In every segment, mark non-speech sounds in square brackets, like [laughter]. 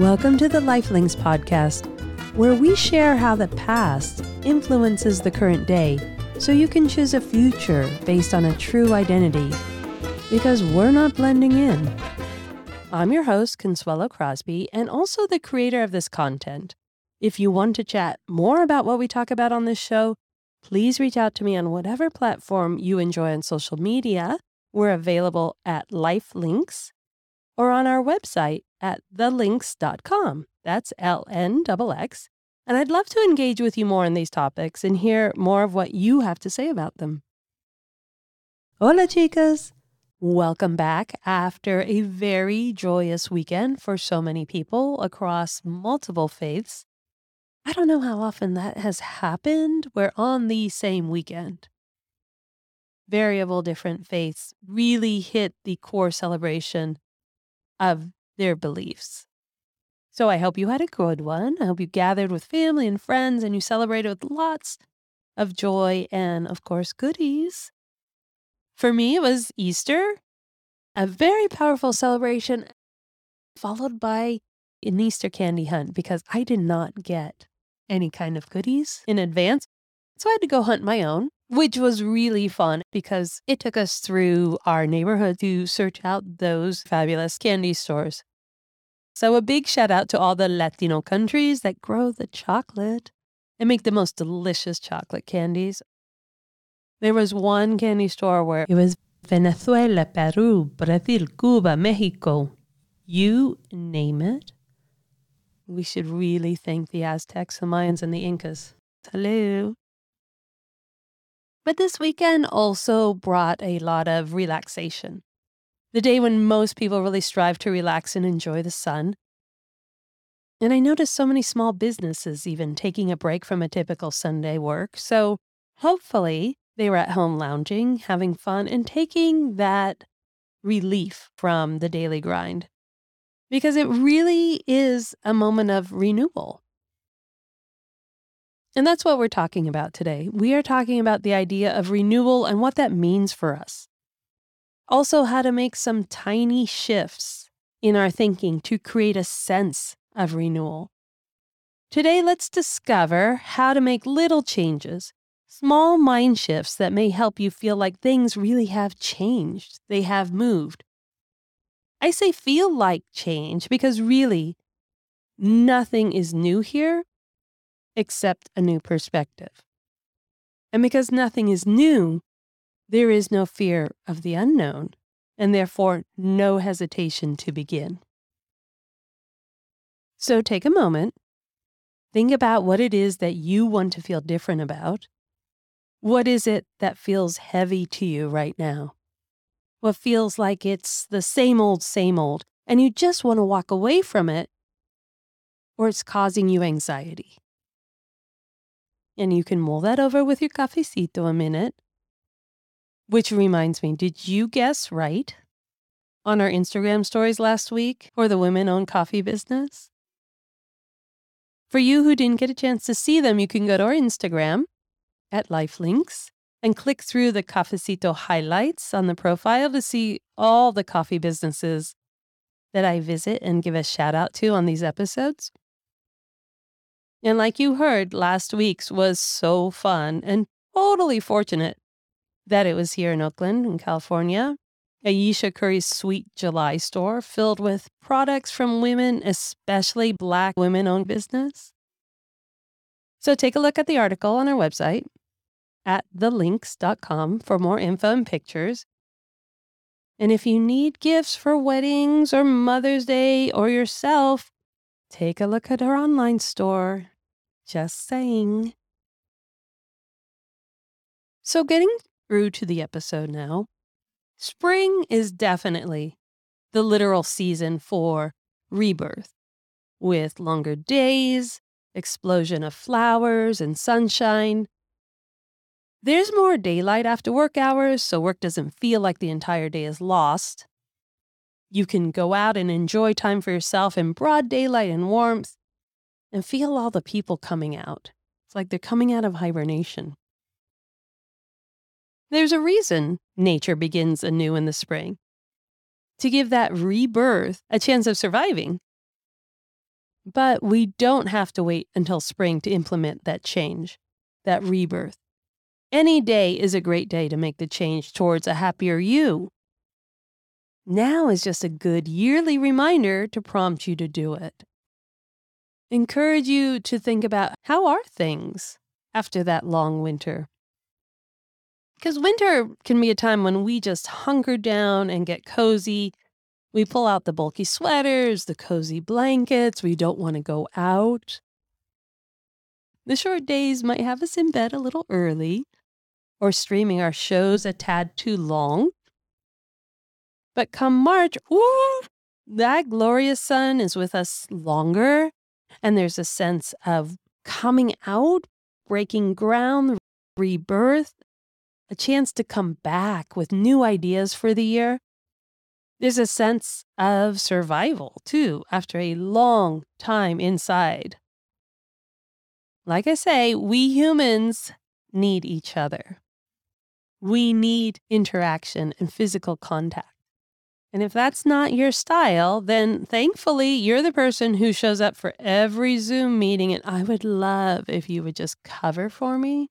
Welcome to the Lifelinks podcast, where we share how the past influences the current day so you can choose a future based on a true identity. Because we're not blending in. I'm your host, Consuelo Crosby, and also the creator of this content. If you want to chat more about what we talk about on this show, please reach out to me on whatever platform you enjoy on social media. We're available at Lifelinks or on our website at thelinks.com. That's L N X. And I'd love to engage with you more on these topics and hear more of what you have to say about them. Hola, chicas! Welcome back after a very joyous weekend for so many people across multiple faiths. I don't know how often that has happened. We're on the same weekend. Variable different faiths really hit the core celebration of their beliefs. So I hope you had a good one. I hope you gathered with family and friends and you celebrated with lots of joy and, of course, goodies. For me, it was Easter, a very powerful celebration, followed by an Easter candy hunt because I did not get any kind of goodies in advance. So I had to go hunt my own which was really fun because it took us through our neighborhood to search out those fabulous candy stores. So, a big shout out to all the Latino countries that grow the chocolate and make the most delicious chocolate candies. There was one candy store where it was Venezuela, Peru, Brazil, Cuba, Mexico, you name it. We should really thank the Aztecs, the Mayans, and the Incas. Hello. But this weekend also brought a lot of relaxation. The day when most people really strive to relax and enjoy the sun. And I noticed so many small businesses even taking a break from a typical Sunday work. So hopefully they were at home lounging, having fun, and taking that relief from the daily grind. Because it really is a moment of renewal. And that's what we're talking about today. We are talking about the idea of renewal and what that means for us. Also, how to make some tiny shifts in our thinking to create a sense of renewal. Today, let's discover how to make little changes, small mind shifts that may help you feel like things really have changed, they have moved. I say feel like change because really, nothing is new here except a new perspective. And because nothing is new, there is no fear of the unknown, and therefore no hesitation to begin. So take a moment, think about what it is that you want to feel different about. What is it that feels heavy to you right now? What feels like it's the same old, same old, and you just want to walk away from it, or it's causing you anxiety? and you can mull that over with your cafecito a minute. Which reminds me, did you guess right on our Instagram stories last week for the women owned coffee business? For you who didn't get a chance to see them, you can go to our Instagram at Lifelinks and click through the Cafecito highlights on the profile to see all the coffee businesses that I visit and give a shout out to on these episodes. And like you heard, last week's was so fun and totally fortunate that it was here in Oakland, in California. Ayesha Curry's Sweet July store filled with products from women, especially Black women owned business. So take a look at the article on our website at thelinks.com for more info and pictures. And if you need gifts for weddings or Mother's Day or yourself, take a look at our online store. Just saying. So, getting through to the episode now, spring is definitely the literal season for rebirth, with longer days, explosion of flowers and sunshine. There's more daylight after work hours, so work doesn't feel like the entire day is lost. You can go out and enjoy time for yourself in broad daylight and warmth, and feel all the people coming out. It's like they're coming out of hibernation. There's a reason nature begins anew in the spring to give that rebirth a chance of surviving. But we don't have to wait until spring to implement that change, that rebirth. Any day is a great day to make the change towards a happier you. Now is just a good yearly reminder to prompt you to do it. Encourage you to think about how are things after that long winter? Because winter can be a time when we just hunker down and get cozy. We pull out the bulky sweaters, the cozy blankets. We don't want to go out. The short days might have us in bed a little early or streaming our shows a tad too long. But come March, ooh, that glorious sun is with us longer, and there's a sense of coming out, breaking ground, rebirth, a chance to come back with new ideas for the year. There's a sense of survival, too, after a long time inside. Like I say, we humans need each other. We need interaction and physical contact. And if that's not your style, then thankfully you're the person who shows up for every Zoom meeting. And I would love if you would just cover for me.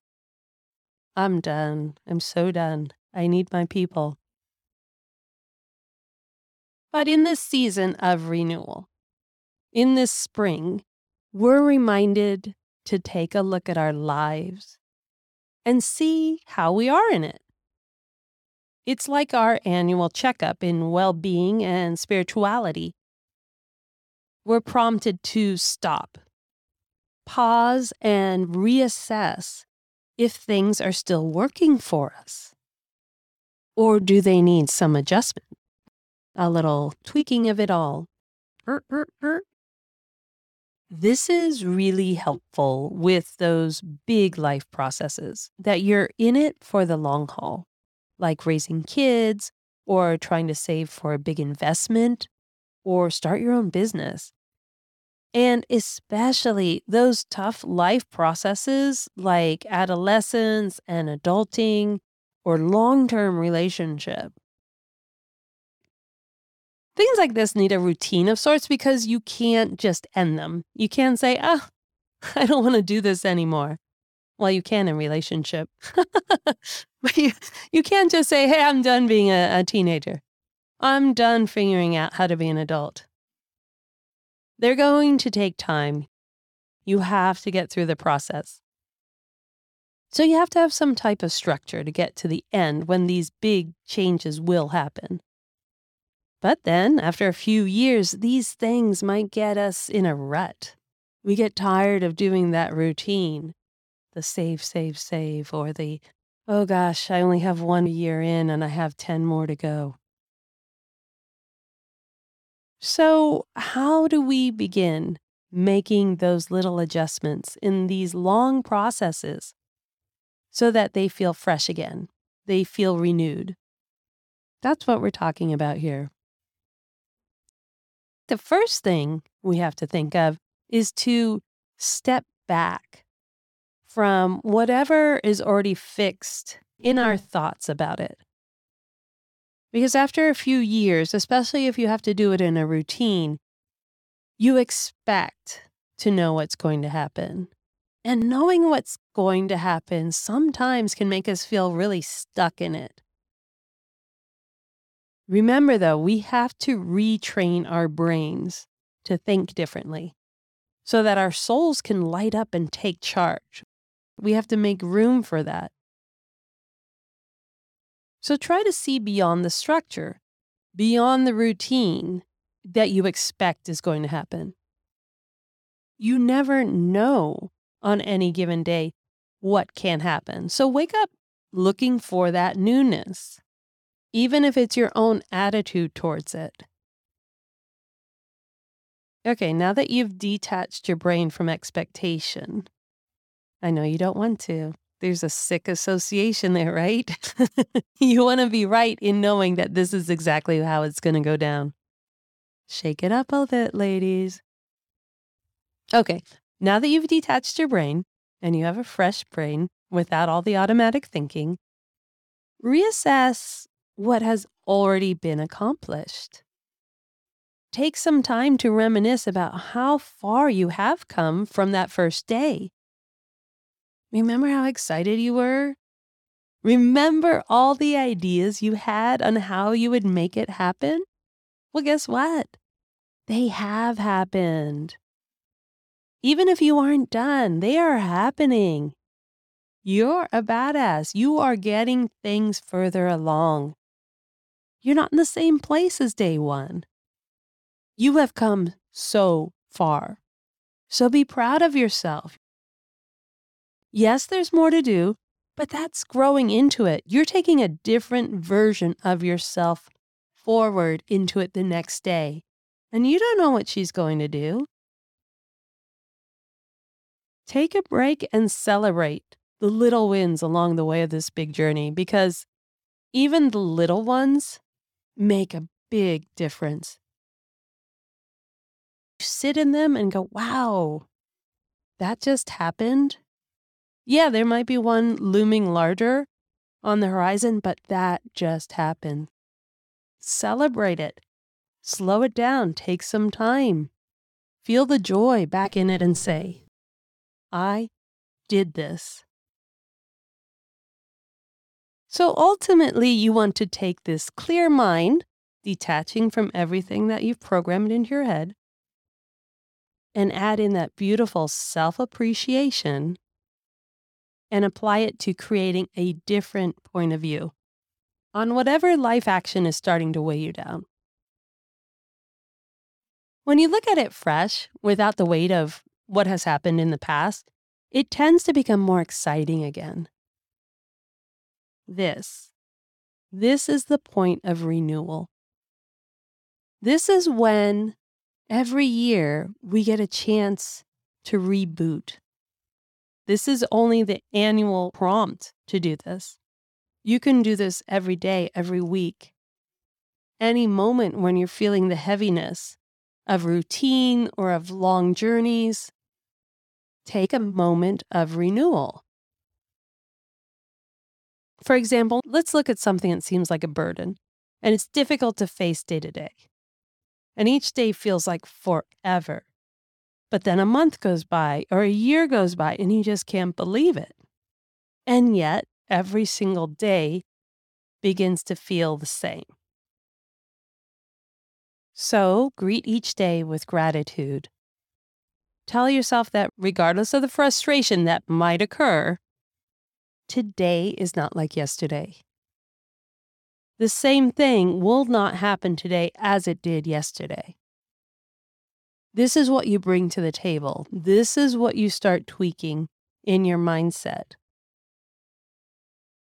I'm done. I'm so done. I need my people. But in this season of renewal, in this spring, we're reminded to take a look at our lives and see how we are in it. It's like our annual checkup in well being and spirituality. We're prompted to stop, pause, and reassess if things are still working for us. Or do they need some adjustment? A little tweaking of it all. This is really helpful with those big life processes that you're in it for the long haul, like raising kids or trying to save for a big investment or start your own business. And especially those tough life processes like adolescence and adulting or long term relationship. Things like this need a routine of sorts because you can't just end them. You can't say, oh, [laughs] I don't want to do this anymore. Well, you can in relationship. [laughs] but you, you can't just say, hey, I'm done being a, a teenager. I'm done figuring out how to be an adult. They're going to take time. You have to get through the process. So you have to have some type of structure to get to the end when these big changes will happen. But then, after a few years, these things might get us in a rut. We get tired of doing that routine the save, save, save, or the, oh gosh, I only have one year in and I have 10 more to go. So, how do we begin making those little adjustments in these long processes so that they feel fresh again? They feel renewed. That's what we're talking about here the first thing we have to think of is to step back from whatever is already fixed in our thoughts about it. Because after a few years, especially if you have to do it in a routine, you expect to know what's going to happen. And knowing what's going to happen sometimes can make us feel really stuck in it. Remember, though, we have to retrain our brains to think differently so that our souls can light up and take charge. We have to make room for that. So try to see beyond the structure, beyond the routine that you expect is going to happen. You never know on any given day what can happen. So wake up looking for that newness even if it's your own attitude towards it. Okay, now that you've detached your brain from expectation, I know you don't want to. There's a sick association there, right? [laughs] you want to be right in knowing that this is exactly how it's going to go down. Shake it up a bit, ladies. Okay, now that you've detached your brain and you have a fresh brain without all the automatic thinking, reassess what has already been accomplished. take some time to reminisce about how far you have come from that first day. Remember how excited you were? Remember all the ideas you had on how you would make it happen? Well, guess what? They have happened. Even if you aren't done, they are happening. You're a badass. You are getting things further along. You're not in the same place as day one. You have come so far. So be proud of yourself. Yes, there's more to do, but that's growing into it. You're taking a different version of yourself forward into it the next day. And you don't know what she's going to do. Take a break and celebrate the little wins along the way of this big journey because even the little ones make a big difference. You Sit in them and go, wow, that just happened. Yeah, there might be one looming larger on the horizon, but that just happened. Celebrate it. Slow it down. Take some time. Feel the joy back in it and say, I did this. So ultimately, you want to take this clear mind, detaching from everything that you've programmed into your head, and add in that beautiful self appreciation and apply it to creating a different point of view on whatever life action is starting to weigh you down. When you look at it fresh, without the weight of what has happened in the past, it tends to become more exciting again. This, this is the point of renewal. This is when every year we get a chance to reboot. This is only the annual prompt to do this. You can do this every day, every week. Any moment when you're feeling the heaviness of routine or of long journeys, take a moment of renewal. For example, let's look at something that seems like a burden and it's difficult to face day to day. And each day feels like forever. But then a month goes by or a year goes by and you just can't believe it. And yet, every single day begins to feel the same. So, greet each day with gratitude. Tell yourself that regardless of the frustration that might occur, today is not like yesterday. The same thing will not happen today as it did yesterday. This is what you bring to the table. This is what you start tweaking in your mindset.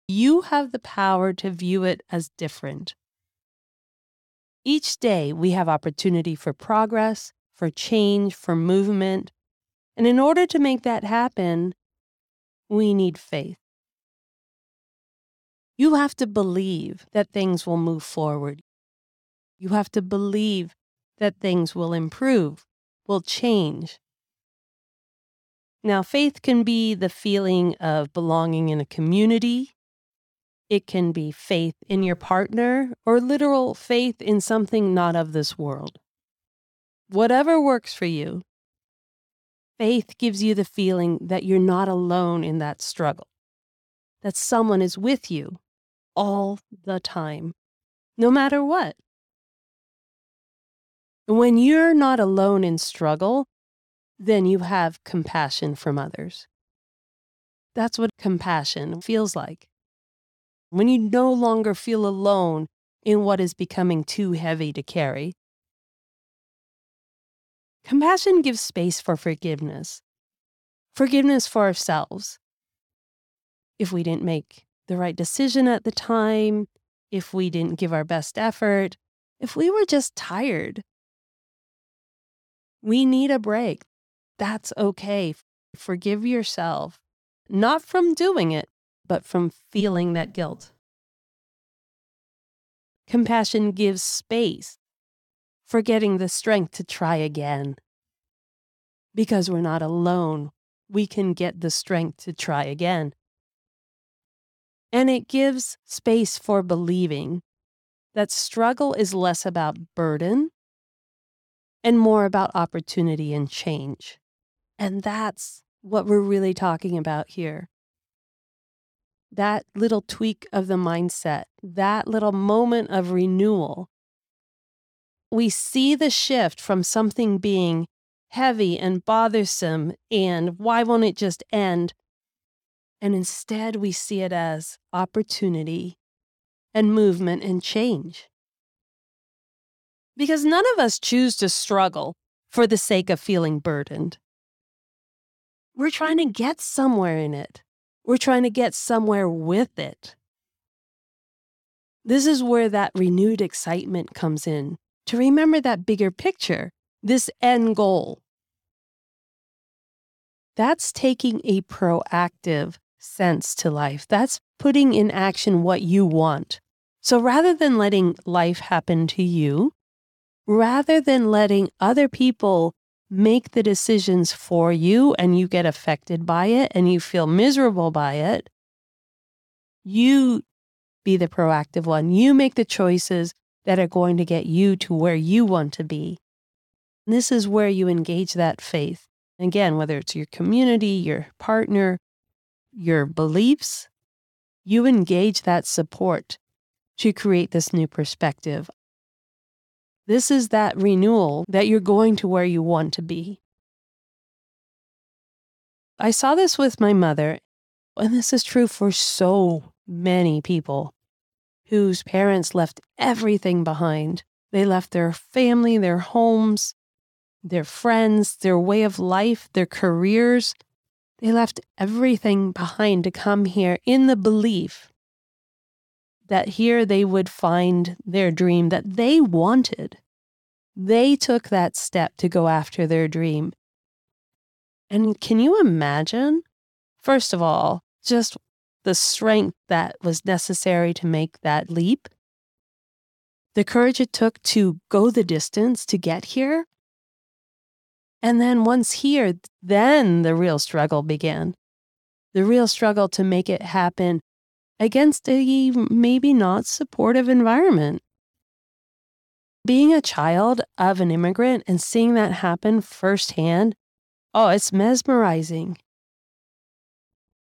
You have the power to view it as different. Each day, we have opportunity for progress, for change, for movement. And in order to make that happen, we need faith. You have to believe that things will move forward. You have to believe that things will improve, will change. Now, faith can be the feeling of belonging in a community. It can be faith in your partner or literal faith in something not of this world. Whatever works for you, faith gives you the feeling that you're not alone in that struggle, that someone is with you all the time, no matter what. When you're not alone in struggle, then you have compassion from others. That's what compassion feels like. When you no longer feel alone in what is becoming too heavy to carry. Compassion gives space for forgiveness. Forgiveness for ourselves. If we didn't make the right decision at the time, if we didn't give our best effort, if we were just tired. We need a break. That's okay. Forgive yourself, not from doing it, but from feeling that guilt. Compassion gives space for getting the strength to try again. Because we're not alone, we can get the strength to try again. And it gives space for believing that struggle is less about burden and more about opportunity and change. And that's what we're really talking about here. That little tweak of the mindset, that little moment of renewal. We see the shift from something being heavy and bothersome and why won't it just end? And instead, we see it as opportunity and movement and change. Because none of us choose to struggle for the sake of feeling burdened. We're trying to get somewhere in it. We're trying to get somewhere with it. This is where that renewed excitement comes in to remember that bigger picture, this end goal. That's taking a proactive sense to life. That's putting in action what you want. So rather than letting life happen to you, rather than letting other people make the decisions for you and you get affected by it and you feel miserable by it, you be the proactive one. You make the choices that are going to get you to where you want to be. And this is where you engage that faith. Again, whether it's your community, your partner, your beliefs, you engage that support to create this new perspective this is that renewal that you're going to where you want to be. I saw this with my mother, and this is true for so many people whose parents left everything behind. They left their family, their homes, their friends, their way of life, their careers. They left everything behind to come here in the belief that here they would find their dream that they wanted. They took that step to go after their dream. And can you imagine? First of all, just the strength that was necessary to make that leap, the courage it took to go the distance to get here. And then once here, then the real struggle began. The real struggle to make it happen against a maybe not supportive environment. Being a child of an immigrant and seeing that happen firsthand, oh, it's mesmerizing.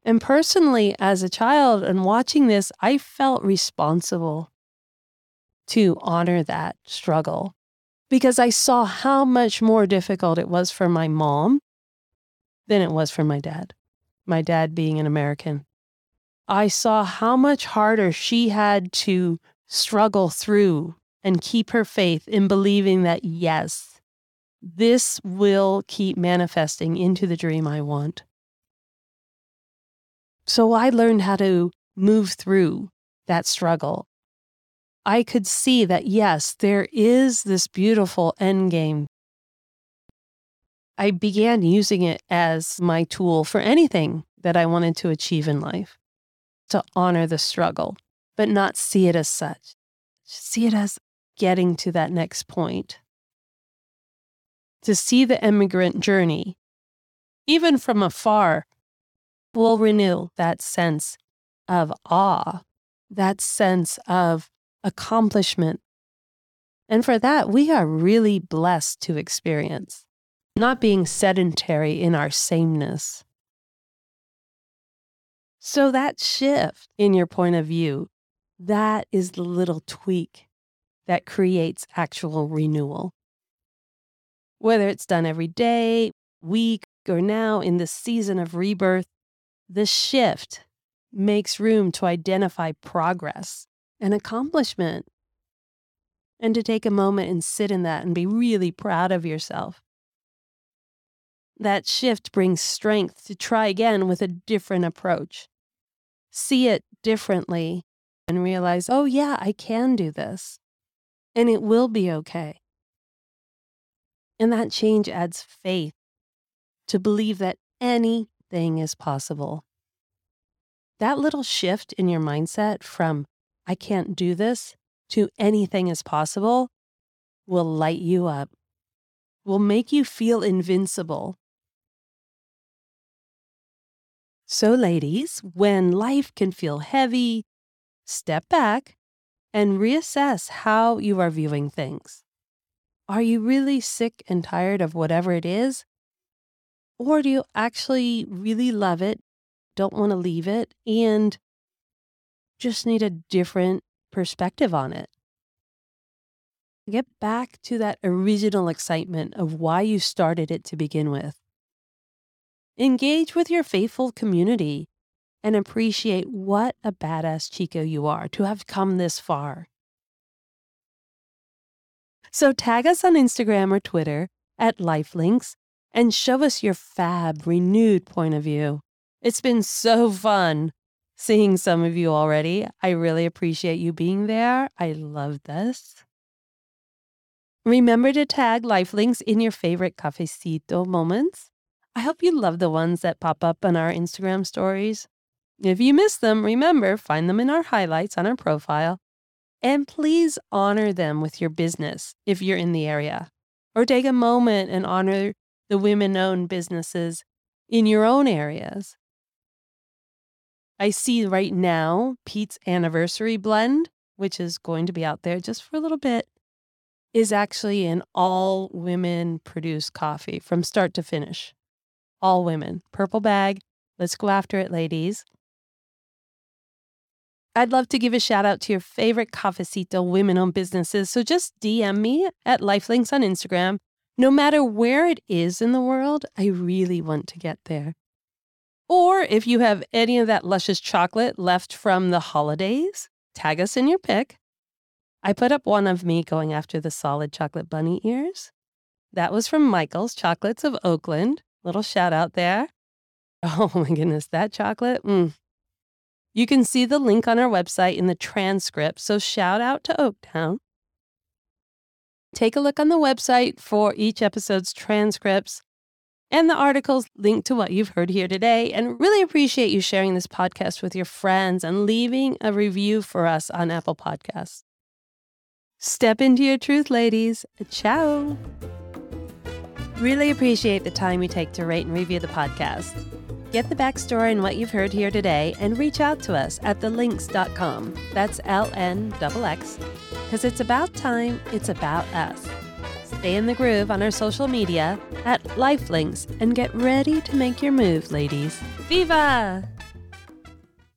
And personally, as a child and watching this, I felt responsible to honor that struggle because I saw how much more difficult it was for my mom than it was for my dad, my dad being an American. I saw how much harder she had to struggle through and keep her faith in believing that, yes, this will keep manifesting into the dream I want. So I learned how to move through that struggle. I could see that, yes, there is this beautiful end game. I began using it as my tool for anything that I wanted to achieve in life to honor the struggle, but not see it as such. See it as getting to that next point. To see the immigrant journey, even from afar, will renew that sense of awe, that sense of accomplishment. And for that, we are really blessed to experience, not being sedentary in our sameness. So, that shift in your point of view, that is the little tweak that creates actual renewal. Whether it's done every day, week, or now in the season of rebirth, the shift makes room to identify progress and accomplishment and to take a moment and sit in that and be really proud of yourself. That shift brings strength to try again with a different approach see it differently and realize, oh, yeah, I can do this and it will be okay. And that change adds faith to believe that anything is possible. That little shift in your mindset from, I can't do this, to anything is possible will light you up, will make you feel invincible, So, ladies, when life can feel heavy, step back and reassess how you are viewing things. Are you really sick and tired of whatever it is? Or do you actually really love it, don't want to leave it, and just need a different perspective on it? Get back to that original excitement of why you started it to begin with. Engage with your faithful community and appreciate what a badass Chico you are to have come this far. So tag us on Instagram or Twitter at Lifelinks and show us your fab, renewed point of view. It's been so fun seeing some of you already. I really appreciate you being there. I love this. Remember to tag Lifelinks in your favorite cafecito moments. I hope you love the ones that pop up on our Instagram stories. If you miss them, remember, find them in our highlights on our profile and please honor them with your business if you're in the area, or take a moment and honor the women owned businesses in your own areas. I see right now Peet's anniversary blend, which is going to be out there just for a little bit, is actually an all women produced coffee from start to finish. All women. Purple bag. Let's go after it, ladies. I'd love to give a shout out to your favorite cafecito women owned businesses. So just DM me at Lifelinks on Instagram. No matter where it is in the world, I really want to get there. Or if you have any of that luscious chocolate left from the holidays, tag us in your pic. I put up one of me going after the solid chocolate bunny ears. That was from Michael's Chocolates of Oakland. Little shout out there. [laughs] Oh my goodness, that chocolate. Mm, you can see the link on our website in the transcript, so shout out to Oaktown. Take a look on the website for each episode's transcripts and the articles linked to what you've heard here today. And really appreciate you sharing this podcast with your friends and leaving a review for us on Apple Podcasts. Step into your truth, ladies. Ciao. Really appreciate the time you take to rate and review the podcast. Get the backstory and what you've heard here today and reach out to us at thelinks.com. That's L N X, because it's about time, it's about us. Stay in the groove on our social media at Lifelinks and get ready to make your move, ladies. Viva!